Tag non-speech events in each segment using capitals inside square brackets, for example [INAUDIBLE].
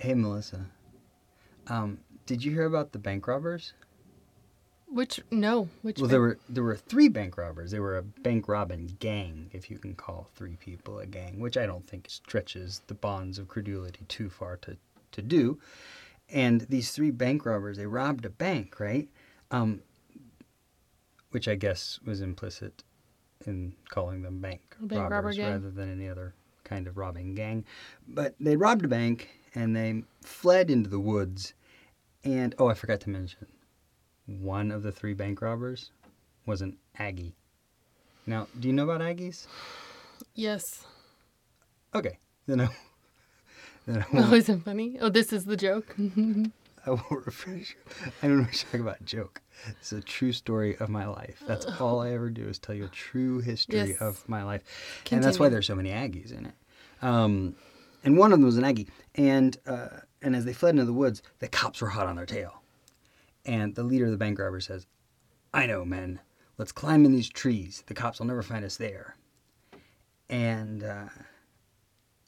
Hey, Melissa. Um, did you hear about the bank robbers? Which no, which Well, bank- there were there were three bank robbers. They were a bank robbing gang, if you can call three people a gang, which I don't think stretches the bonds of credulity too far to to do. And these three bank robbers, they robbed a bank, right? Um, which I guess was implicit in calling them bank, bank robbers gang. rather than any other kind of robbing gang. But they robbed a bank and they fled into the woods. And oh, I forgot to mention, one of the three bank robbers was an Aggie. Now, do you know about Aggies? yes. Okay, then I, [LAUGHS] then I [LAUGHS] Oh, won't, isn't funny? Oh, this is the joke. [LAUGHS] I won't refresh you. I don't know what to talk about joke. It's a true story of my life. That's all I ever do is tell you a true history Yes. of my life, and that's why there's so many Aggies in it. Um, and one of them was an Aggie, and uh, and as they fled into the woods, the cops were hot on their tail, and the leader of the bank robber says, "I know, men. Let's climb in these trees. The cops will never find us there." And uh,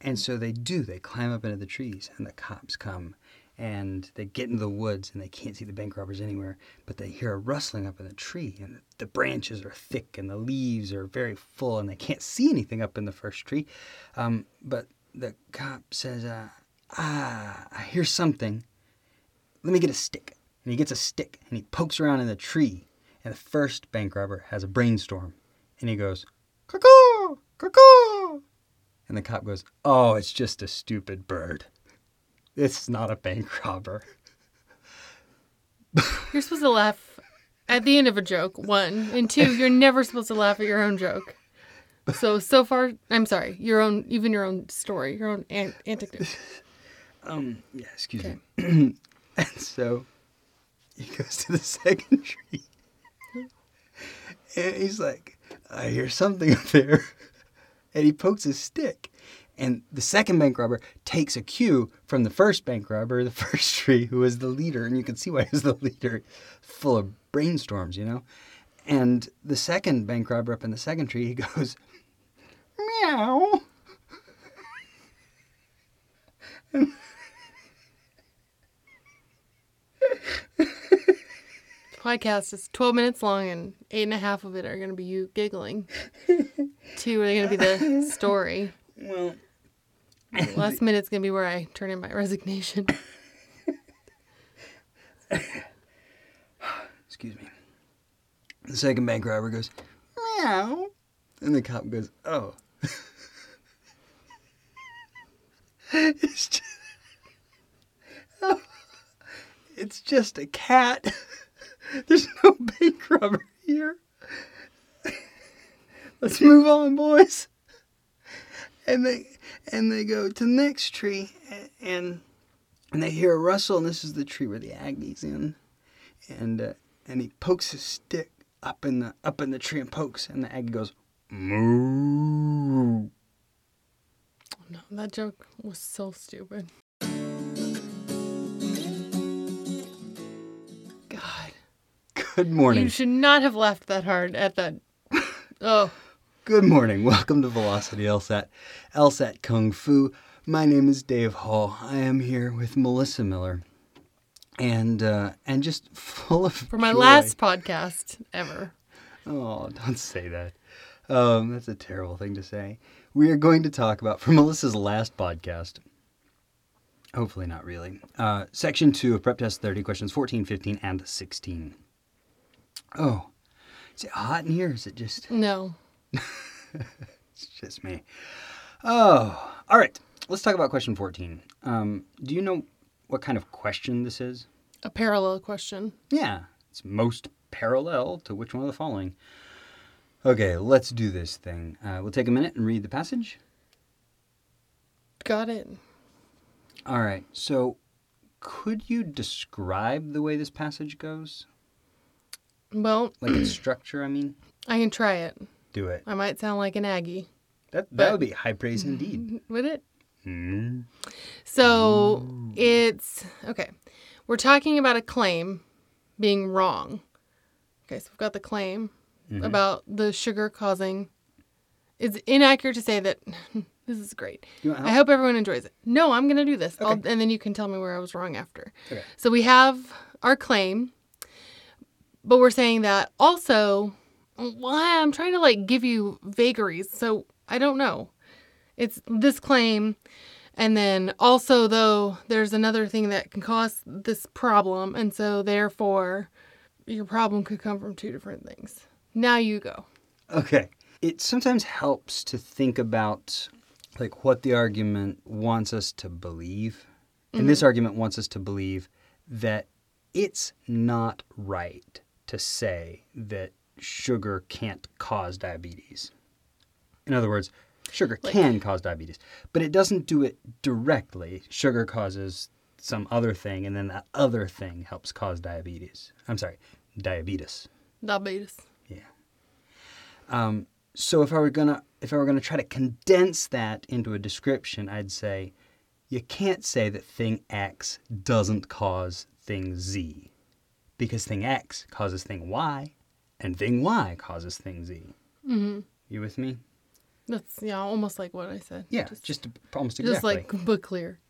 and so they do. They climb up into the trees, and the cops come, and they get into the woods, and they can't see the bank robbers anywhere. But they hear a rustling up in the tree, and the branches are thick, and the leaves are very full, and they can't see anything up in the first tree. Um, but the cop says, uh, "Ah, I hear something. Let me get a stick." And he gets a stick, and he pokes around in the tree, and the first bank robber has a brainstorm, and he goes, cuckoo, cuckoo. And the cop goes, Oh, it's just a stupid bird. It's not a bank robber. You're supposed to laugh at the end of a joke. One and two. You're never supposed to laugh at your own joke. So so far, I'm sorry. Your own, even your own story, your own an- anecdote. [LAUGHS] Um, yeah, excuse me. [CLEARS THROAT] and so he goes to the [LAUGHS] second tree. and he's like, I hear something up there. [LAUGHS] And he pokes his stick. And the second bank robber takes a cue from the first bank robber, the first tree, who was the leader. And you can see why he's the leader, full of brainstorms, you know? And the second bank robber up in the second tree, he goes, Meow. podcast is 12 minutes long, and eight and a half of it are going to be you giggling. Two are going to be the story. Well, The last minute's going to be where I turn in my resignation. excuse me. The second bank robber goes, meow. And the cop goes, oh. [LAUGHS] it's, just, [LAUGHS] it's just a cat. [LAUGHS] There's no bank robber here. Let's move on, boys. And they and they go to the next tree and and they hear a rustle, and this is the tree where the Aggies in and uh, and he pokes his stick up in the up in the tree and pokes, and the Aggie goes moo. No, that joke was so stupid. God. Good morning. You should not have laughed that hard at that. Oh, Good morning. Welcome to Velocity LSAT, LSAT Kung Fu. My name is Dave Hall. I am here with Melissa Miller, and uh, and just full of for my joy. last podcast ever. Oh, don't say that. Um, that's a terrible thing to say. We are going to talk about, for Melissa's last podcast, hopefully not really, uh, section two of Prep Test 30, questions 14, 15, and 16. Oh, is it hot in here? Is it just, No. [LAUGHS] it's just me? Oh, all right. Let's talk about question 14. Um, do you know what kind of question this is? A parallel question. Yeah, it's most parallel to which one of the following. Okay, let's do this thing. Uh, we'll take a minute and read the passage. Got it. All right, so could you describe the way this passage goes? Well, Like its [CLEARS THROAT] structure, I mean? I can try it. Do it. I might sound like an Aggie. That, that would be high praise indeed. [LAUGHS] Would it? Hmm. So it's okay. We're talking about a claim being wrong. Okay, so we've got the claim about the sugar causing. It's inaccurate to say that [LAUGHS] This is great. I hope everyone enjoys it. No, I'm going to do this. Okay. and then you can tell me where I was wrong after. Okay. So we have our claim, but we're saying that also, why I'm trying to like give you vagaries. So I don't know. It's this claim. And then also, though, there's another thing that can cause this problem. And so, therefore, your problem could come from two different things. Now you go. Okay. It sometimes helps to think about like what the argument wants us to believe. And this mm-hmm. argument wants us to believe that it's not right to say that sugar can't cause diabetes. In other words, sugar Like- can cause diabetes, but it doesn't do it directly. Sugar causes some other thing, and then that other thing helps cause diabetes. I'm sorry, diabetes. Diabetes. Um, so if I were gonna if I were gonna try to condense that into a description, I'd say you can't say that thing X doesn't cause thing Z, because thing X causes thing Y, and thing Y causes thing Z. Mm-hmm. You with me? That's, yeah, almost like what I said. Yeah, Just, just, almost just like, but clear.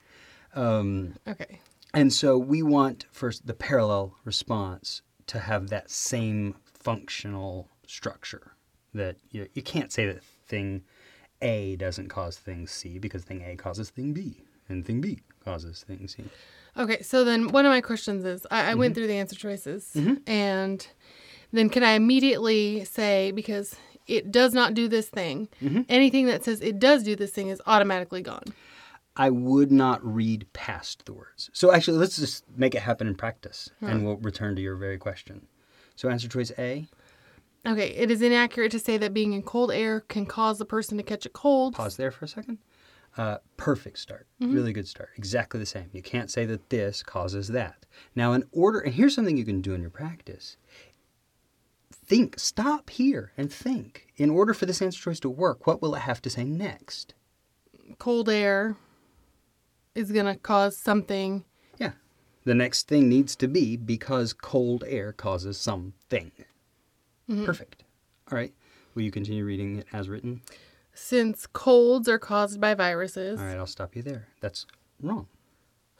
um, Okay. and so we want first the parallel response to have that same functional structure. That you, you can't say that thing A doesn't cause thing C because thing A causes thing B and thing B causes thing C. Okay, so then one of my questions is I, I Mm-hmm. went through the answer choices, and then can I immediately say, because it does not do this thing, Mm-hmm. anything that says it does do this thing is automatically gone? I would not read past the words. So actually, let's just make it happen in practice, and we'll return to your very question. So answer choice A. Okay, it is inaccurate to say that being in cold air can cause a person to catch a cold. Pause there for a second. Uh, perfect start. Really good start. Exactly the same. You can't say that this causes that. Now, in order, and here's something you can do in your practice think, stop here and think. In order for this answer choice to work, what will it have to say next? Cold air is going to cause something. Yeah. The next thing needs to be because cold air causes something. Mm-hmm. Perfect. All right. Will you continue reading it as written? Since colds are caused by viruses. All right, I'll stop you there. That's wrong.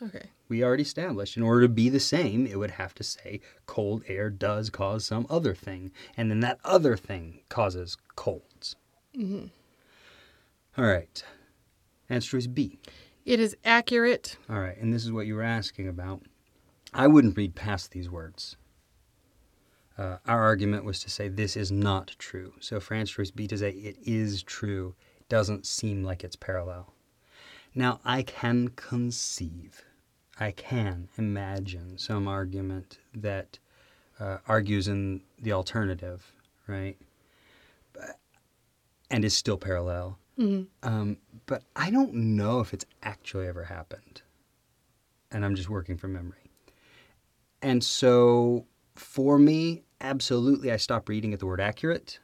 Okay. we already established in order to be the same, it would have to say cold air does cause some other thing, and then that other thing causes colds. Mm-hmm. All right. Answer is B. It is accurate. All right, and this is what you were asking about. I wouldn't read past these words. Uh, our argument was to say this is not true. So answer choice B to say it is true doesn't seem like it's parallel. Now I can conceive, I can imagine some argument that uh, argues in the alternative, right? And is still parallel. Um, but I don't know if it's actually ever happened. And I'm just working from memory. And so for me, absolutely, I stop reading at the word accurate,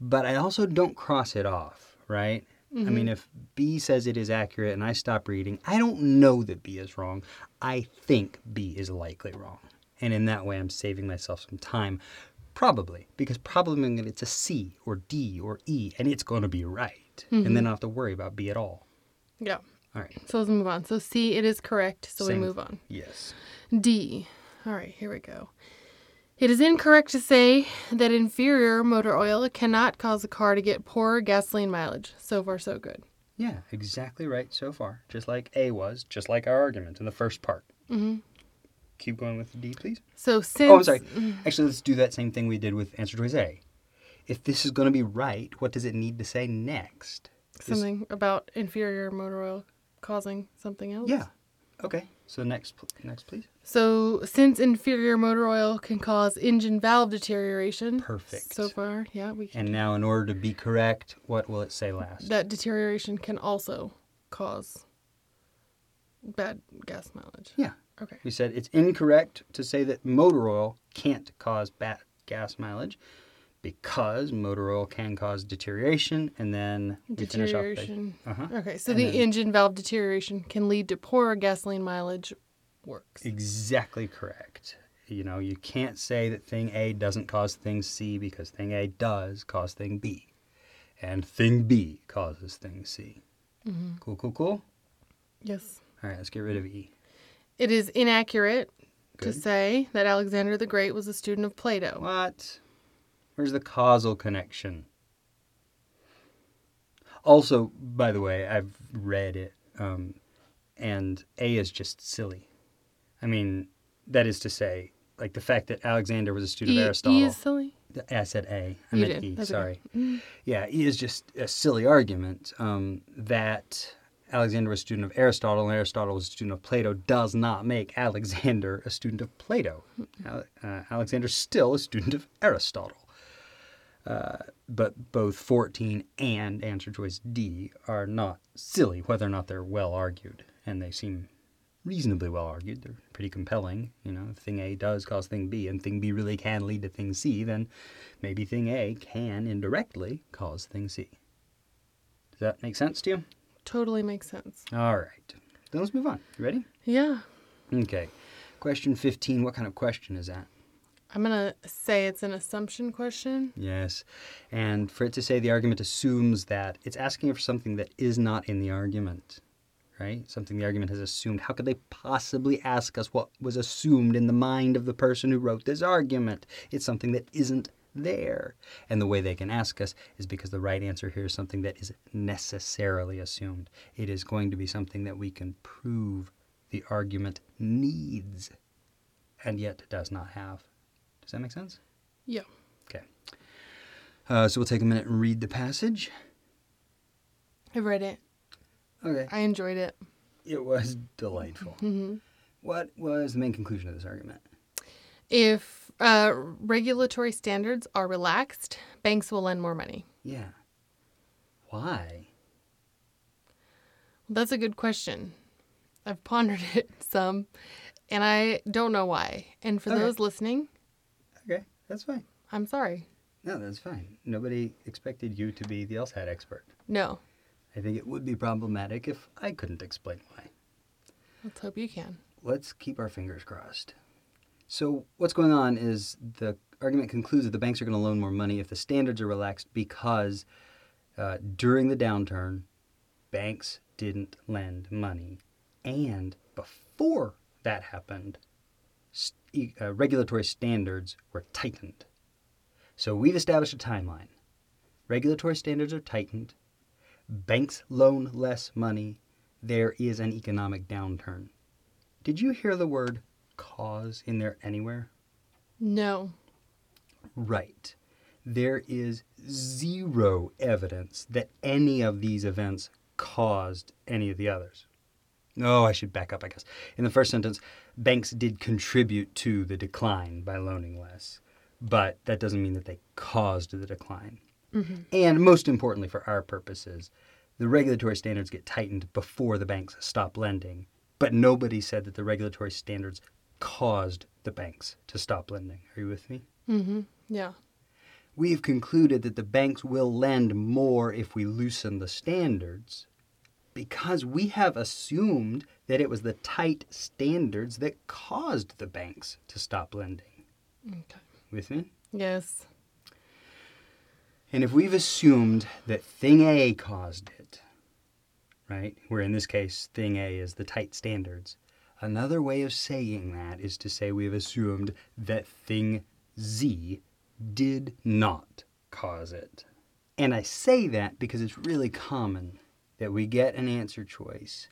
but I also don't cross it off, right? I mean, mm-hmm. if B says it is accurate and I stop reading, I don't know that B is wrong. I think B is likely wrong. And in that way, I'm saving myself some time. Probably, because probably it's a C or D or E, and it's going to be right. And then mm-hmm. I don't have to worry about B at all. Yeah. All right. So let's move on. So C, it is correct. So Same. we move on. Yes. D. All right, here we go. It is incorrect to say that inferior motor oil cannot cause a car to get poorer gasoline mileage. So far, so good. Yeah, exactly right so far. Just like A was, just like our argument in the first part. Mm-hmm. Keep going with D, please. So since Oh, I'm sorry. Actually, let's do that same thing we did with answer choice A. If this is going to be right, what does it need to say next? Something about inferior motor oil causing something else. Yeah. Okay. So next, pl- next, please. So since inferior motor oil can cause engine valve deterioration. Perfect. So far, yeah, we And now, in order to be correct, what will it say last? that deterioration can also cause bad gas mileage. Yeah. Okay. We said it's incorrect to say that motor oil can't cause bad gas mileage because motor oil can cause deterioration, and then we finish off. by- Deterioration. Uh-huh. Okay, so And the then- engine valve deterioration can lead to poorer gasoline mileage. Works. Exactly correct. You know, you can't say that thing A doesn't cause thing C because thing A does cause thing B, and thing B causes thing C. Cool, cool, cool. Yes. All right, let's get rid of E. It is inaccurate to say that Alexander the Great was a student of Plato. What? Where's the causal connection? Also, by the way, I've read it, um, and A is just silly. I mean, that is to say, like the fact that Alexander was a student E, of Aristotle. e is silly. I said A. I You meant did. E. That's sorry. okay. Mm. Yeah, E is just a silly argument um, that Alexander was a student of Aristotle and Aristotle was a student of Plato does not make Alexander a student of Plato. Ale- uh, Alexander's still a student of Aristotle. Uh, but both 14 and answer choice D are not silly, whether or not they're well argued. And they seem reasonably well argued. They're pretty compelling. You know, if thing A does cause thing B and thing B really can lead to thing C, then maybe thing A can indirectly cause thing C. Does that make sense to you? Totally makes sense. All right. Then let's move on. You ready? Yeah. Okay. Question 15. What kind of question is that? I'm going to say it's an assumption question. Yes. And for it to say the argument assumes that it's asking for something that is not in the argument, right? Something the argument has assumed. How could they possibly ask us what was assumed in the mind of the person who wrote this argument? It's something that isn't there. And the way they can ask us is because the right answer here is something that is necessarily assumed. It is going to be something that we can prove the argument needs and yet does not have. Does that make sense? Yeah. Okay. Uh, so we'll take a minute and read the passage. I've read it. Okay. I enjoyed it. It was delightful. hmm What was the main conclusion of this argument? If uh, regulatory standards are relaxed, banks will lend more money. Yeah. Why? That's a good question. I've pondered [LAUGHS] it some, and I don't know why. And for Okay. those listening, Okay, that's fine. I'm sorry. No, that's fine. Nobody expected you to be the LSAT expert. No. I think it would be problematic if I couldn't explain why. Let's hope you can. Let's keep our fingers crossed. So, what's going on is the argument concludes that the banks are going to loan more money if the standards are relaxed because uh, during the downturn, banks didn't lend money. And before that happened, st- uh, regulatory standards were tightened. So, we've established a timeline. Regulatory standards are tightened, banks loan less money, there is an economic downturn. Did you hear the word cause in there anywhere? No. Right. There is zero evidence that any of these events caused any of the others. Oh, I should back up, I guess. In the first sentence, banks did contribute to the decline by loaning less, but that doesn't mean that they caused the decline. And most importantly, for our purposes, the regulatory standards get tightened before the banks stop lending, but nobody said that the regulatory standards caused the banks to stop lending. Are you with me? Mm-hmm. Yeah. We've concluded that the banks will lend more if we loosen the standards because we have assumed that it was the tight standards that caused the banks to stop lending. Okay. With me? Yes. And if we've assumed that thing A caused it, right, where in this case thing A is the tight standards, another way of saying that is to say we've assumed that thing Z did not cause it. And I say that because it's really common that we get an answer choice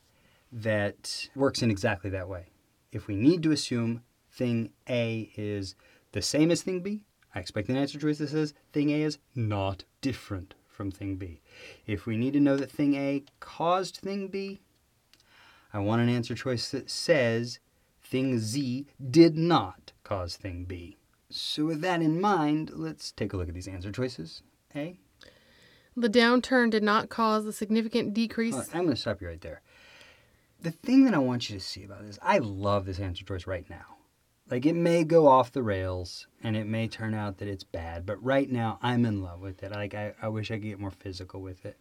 that works in exactly that way. If we need to assume thing A is the same as thing B, I expect an answer choice that says thing A is not different from thing B. If we need to know that thing A caused thing B, I want an answer choice that says thing Z did not cause thing B. So, with that in mind, let's take a look at these answer choices. A. The downturn did not cause a significant decrease. On, I'm going to stop you right there. The thing that I want you to see about this, I love this answer choice right now. Like, it may go off the rails and it may turn out that it's bad, but right now I'm in love with it. Like, I, I wish I could get more physical with it.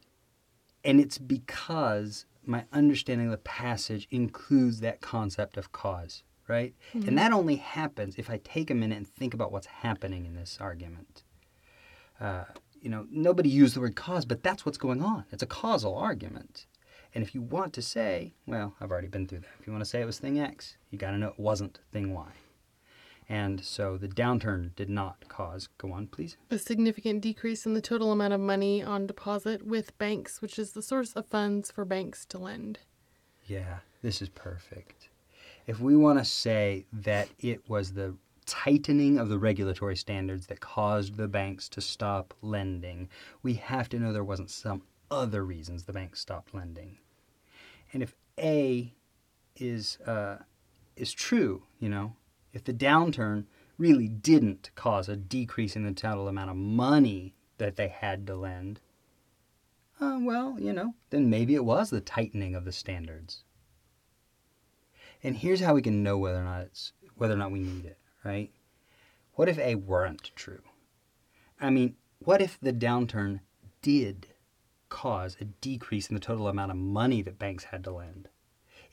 And it's because my understanding of the passage includes that concept of cause, right? And that only happens if I take a minute and think about what's happening in this argument. Uh, you know, nobody used the word cause, but that's what's going on. It's a causal argument. And if you want to say, well, I've already been through that. If you want to say it was thing X, you got to know it wasn't thing Y. And so the downturn did not cause, go on, please. A significant decrease in the total amount of money on deposit with banks, which is the source of funds for banks to lend. Yeah, this is perfect. If we want to say that it was the tightening of the regulatory standards that caused the banks to stop lending, we have to know there wasn't some other reasons the banks stopped lending. And if A is uh, is true, you know, if the downturn really didn't cause a decrease in the total amount of money that they had to lend, uh, well, you know, then maybe it was the tightening of the standards. And here's how we can know whether or not it's whether or not we need it, right? What if A weren't true? I mean, what if the downturn did cause a decrease in the total amount of money that banks had to lend?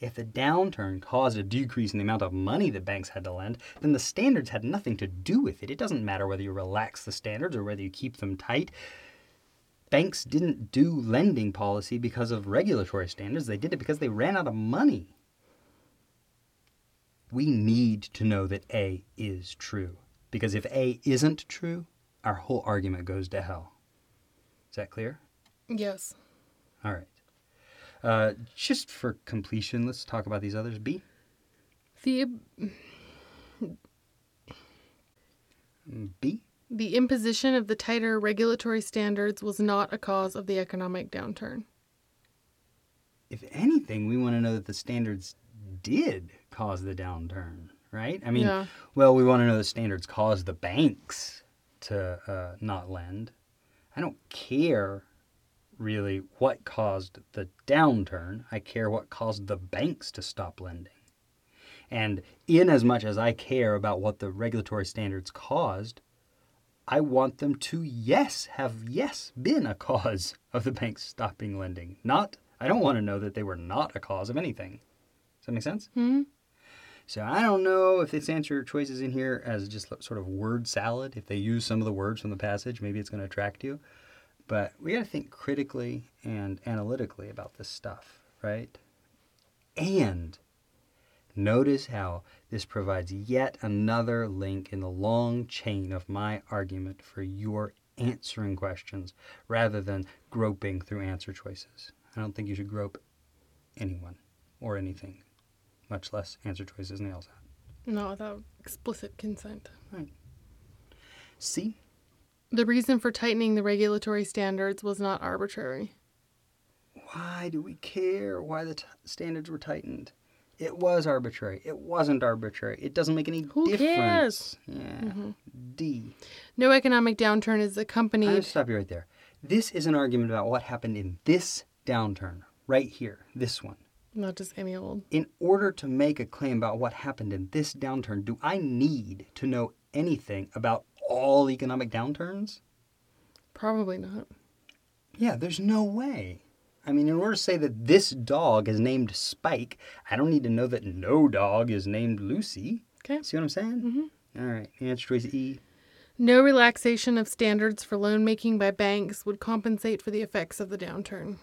If the downturn caused a decrease in the amount of money the banks had to lend, then the standards had nothing to do with it. It doesn't matter whether you relax the standards or whether you keep them tight. Banks didn't do lending policy because of regulatory standards, they did it because they ran out of money. We need to know that A is true. Because if A isn't true, our whole argument goes to hell. Is that clear? Yes. All right. Uh, just for completion, let's talk about these others. B. The B. the imposition of the tighter regulatory standards was not a cause of the economic downturn. If anything, we want to know that the standards did cause the downturn, right? I mean, Yeah. well, we want to know the standards caused the banks to uh, not lend. I don't care really what caused the downturn. I care what caused the banks to stop lending. And in as much as I care about what the regulatory standards caused, I want them to yes have yes been a cause [LAUGHS] of the banks stopping lending. Not I don't want to know that they were not a cause of anything. Does that make sense? Hmm? So I don't know if this answer choices in here as just sort of word salad. If they use some of the words from the passage, maybe it's going to attract you. But we got to think critically and analytically about this stuff, right? And notice how this provides yet another link in the long chain of my argument for your answering questions rather than groping through answer choices. I don't think you should grope anyone or anything, much less answer choices nails the LSAT. No, without explicit consent. C. The reason for tightening the regulatory standards was not arbitrary. Why do we care why the t- standards were tightened? It was arbitrary. It wasn't arbitrary. It doesn't make any Who difference. cares? Yeah. Mm-hmm. D. No economic downturn is a company. I'm accompanied. to stop you right there. This is an argument about what happened in this downturn, right here, this one. Not just any old. In order to make a claim about what happened in this downturn, do I need to know anything about all economic downturns? Probably not. Yeah, there's no way. I mean, in order to say that this dog is named Spike, I don't need to know that no dog is named Lucy. Okay. See what I'm saying? Mm-hmm. All right. Answer choice E. No relaxation of standards for loan making by banks would compensate for the effects of the downturn.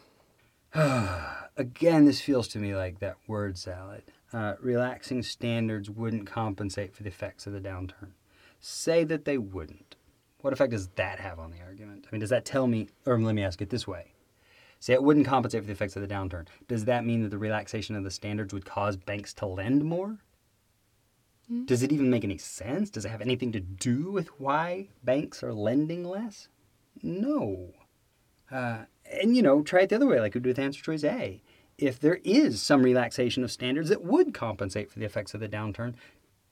[SIGHS] Again, this feels to me like that word salad. Uh, relaxing standards wouldn't compensate for the effects of the downturn. Say that they wouldn't. What effect does that have on the argument? I mean, does that tell me, or let me ask it this way. Say it wouldn't compensate for the effects of the downturn. Does that mean that the relaxation of the standards would cause banks to lend more? Does it even make any sense? Does it have anything to do with why banks are lending less? No. Uh, and you know, try it the other way, like we do with answer choice A. If there is some relaxation of standards that would compensate for the effects of the downturn,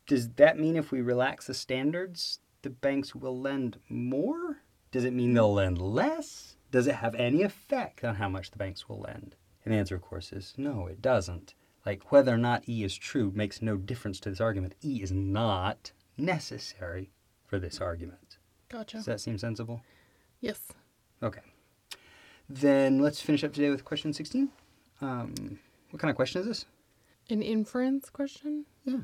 does that mean if we relax the standards, the banks will lend more? Does it mean they'll lend less? Does it have any effect on how much the banks will lend? And the answer, of course, is no, it doesn't. Like whether or not E is true makes no difference to this argument. E is not necessary for this argument. Gotcha. Does that seem sensible? yes. Okay. Then let's finish up today with question 16. Um, what kind of question is this? An inference question? Yeah.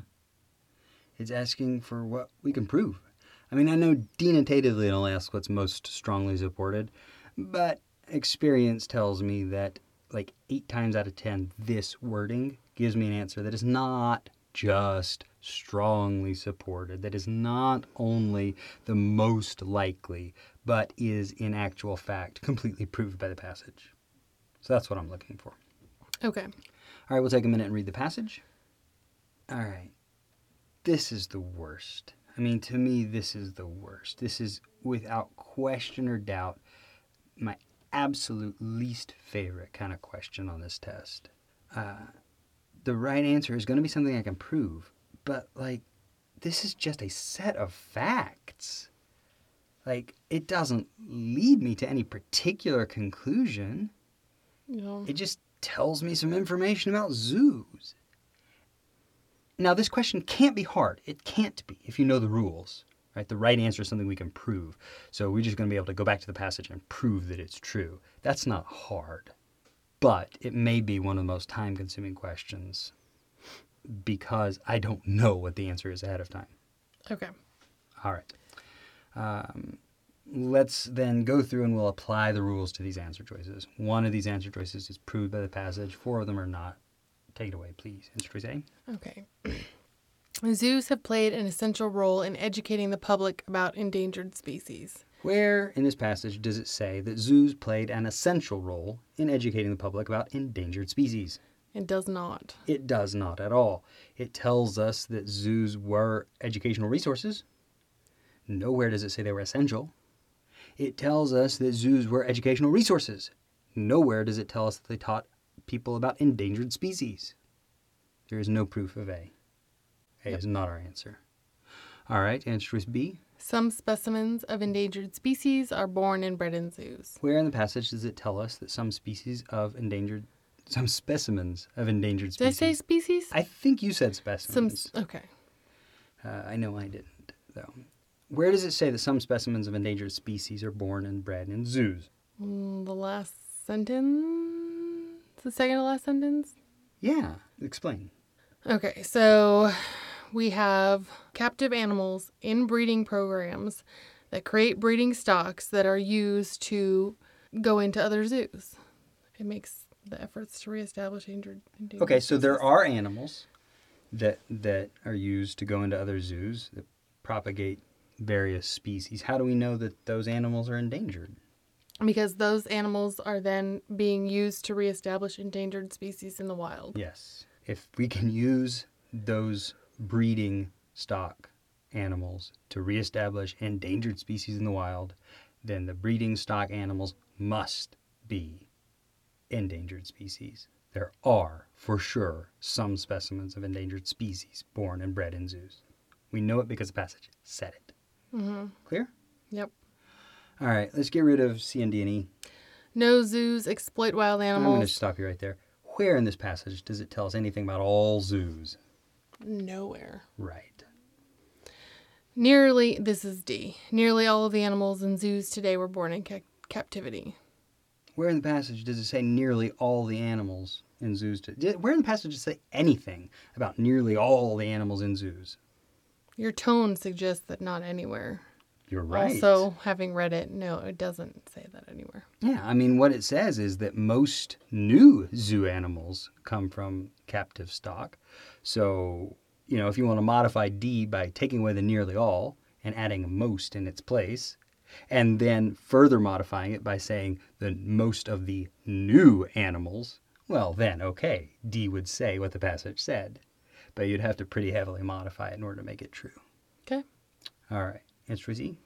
It's asking for what we can prove. I mean, I know denotatively it'll ask what's most strongly supported, but experience tells me that like eight times out of ten, this wording gives me an answer that is not just strongly supported, that is not only the most likely, but is in actual fact completely proved by the passage. So that's what I'm looking for. Okay. All right, we'll take a minute and read the passage. All right. This is the worst. I mean, to me, this is the worst. This is, without question or doubt, my absolute least favorite kind of question on this test. Uh, the right answer is going to be something I can prove, but like, this is just a set of facts. Like, it doesn't lead me to any particular conclusion. Know, It just tells me some information about zoos. Now, this question can't be hard. It can't be if you know the rules. Right? The right answer is something we can prove. So we're just going to be able to go back to the passage and prove that it's true. That's not hard. But it may be one of the most time consuming questions because I don't know what the answer is ahead of time. okay. All right. Um, let's then go through and we'll apply the rules to these answer choices. One of these answer choices is proved by the passage, four of them are not. Take it away, please. Choice A. Okay. [CLEARS THROAT] Zoos have played an essential role in educating the public about endangered species. Where in this passage does it say that zoos played an essential role in educating the public about endangered species? It does not. It does not at all. It tells us that zoos were educational resources. Nowhere does it say they were essential. It tells us that zoos were educational resources. Nowhere does it tell us that they taught people about endangered species. There is no proof of A. A is not our answer. All right, answer choice B. Some specimens of endangered species are born and bred in zoos. Where in the passage does it tell us that some species of endangered, some specimens of endangered species? Did I say species? I think you said specimens. s- Okay. Uh, I know I didn't, though. Where does it say that some specimens of endangered species are born and bred in zoos? Mm, the last sentence. The second to last sentence. Yeah, explain. Okay, so we have captive animals in breeding programs that create breeding stocks that are used to go into other zoos. It makes the efforts to reestablish endangered. endangered Okay, so there are animals that that are used to go into other zoos that propagate various species. How do we know that those animals are endangered? Because those animals are then being used to reestablish endangered species in the wild. Yes. If we can use those breeding stock animals to reestablish endangered species in the wild, then the breeding stock animals must be endangered species. There are, for sure, some specimens of endangered species born and bred in zoos. We know it because the passage said it. hmm Clear? Yep. All right, let's get rid of C and D and E. No zoos exploit wild animals. I'm going to stop you right there. Where in this passage does it tell us anything about all zoos? Nowhere. Right. Nearly, this is D. Nearly all of the animals in zoos today were born in ca- captivity. Where in the passage does it say nearly all the animals in zoos? To, did- where in the passage does it say anything about nearly all the animals in zoos? Your tone suggests that not anywhere. You're right. Also, having read it, no, it doesn't say that anywhere. yeah, I mean, what it says is that most new zoo animals come from captive stock. So, you know, if you want to modify D by taking away the nearly all and adding most in its place, and then further modifying it by saying the most of the new animals, well, then, okay, D would say what the passage said. But you'd have to pretty heavily modify it in order to make it true. Okay. All right, answer choice E.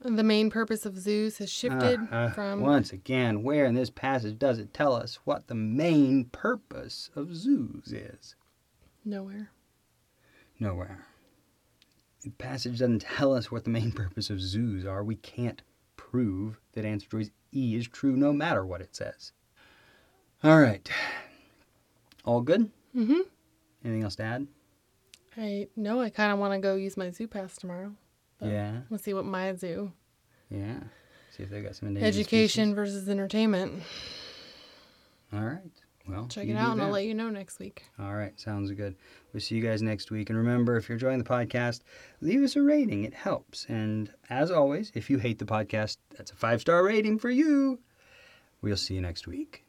The main purpose of zoos has shifted Uh, uh, from. Once again, where in this passage does it tell us what the main purpose of zoos is? Nowhere. Nowhere. The passage doesn't tell us what the main [LAUGHS] purpose of zoos are. We can't prove that answer choice E is true no matter what it says. All right. All good? Mm-hmm. Anything else to add? I no, I kind of want to go use my zoo pass tomorrow. But Yeah. Let's see what my zoo. Yeah. See if they got some Education species. versus entertainment. All right. Well, Check it out, and I'll let you know next week. All right, sounds good. We'll see you guys next week. And remember, if you're enjoying the podcast, leave us a rating. It helps. And as always, if you hate the podcast, that's a five star rating for you. We'll see you next week.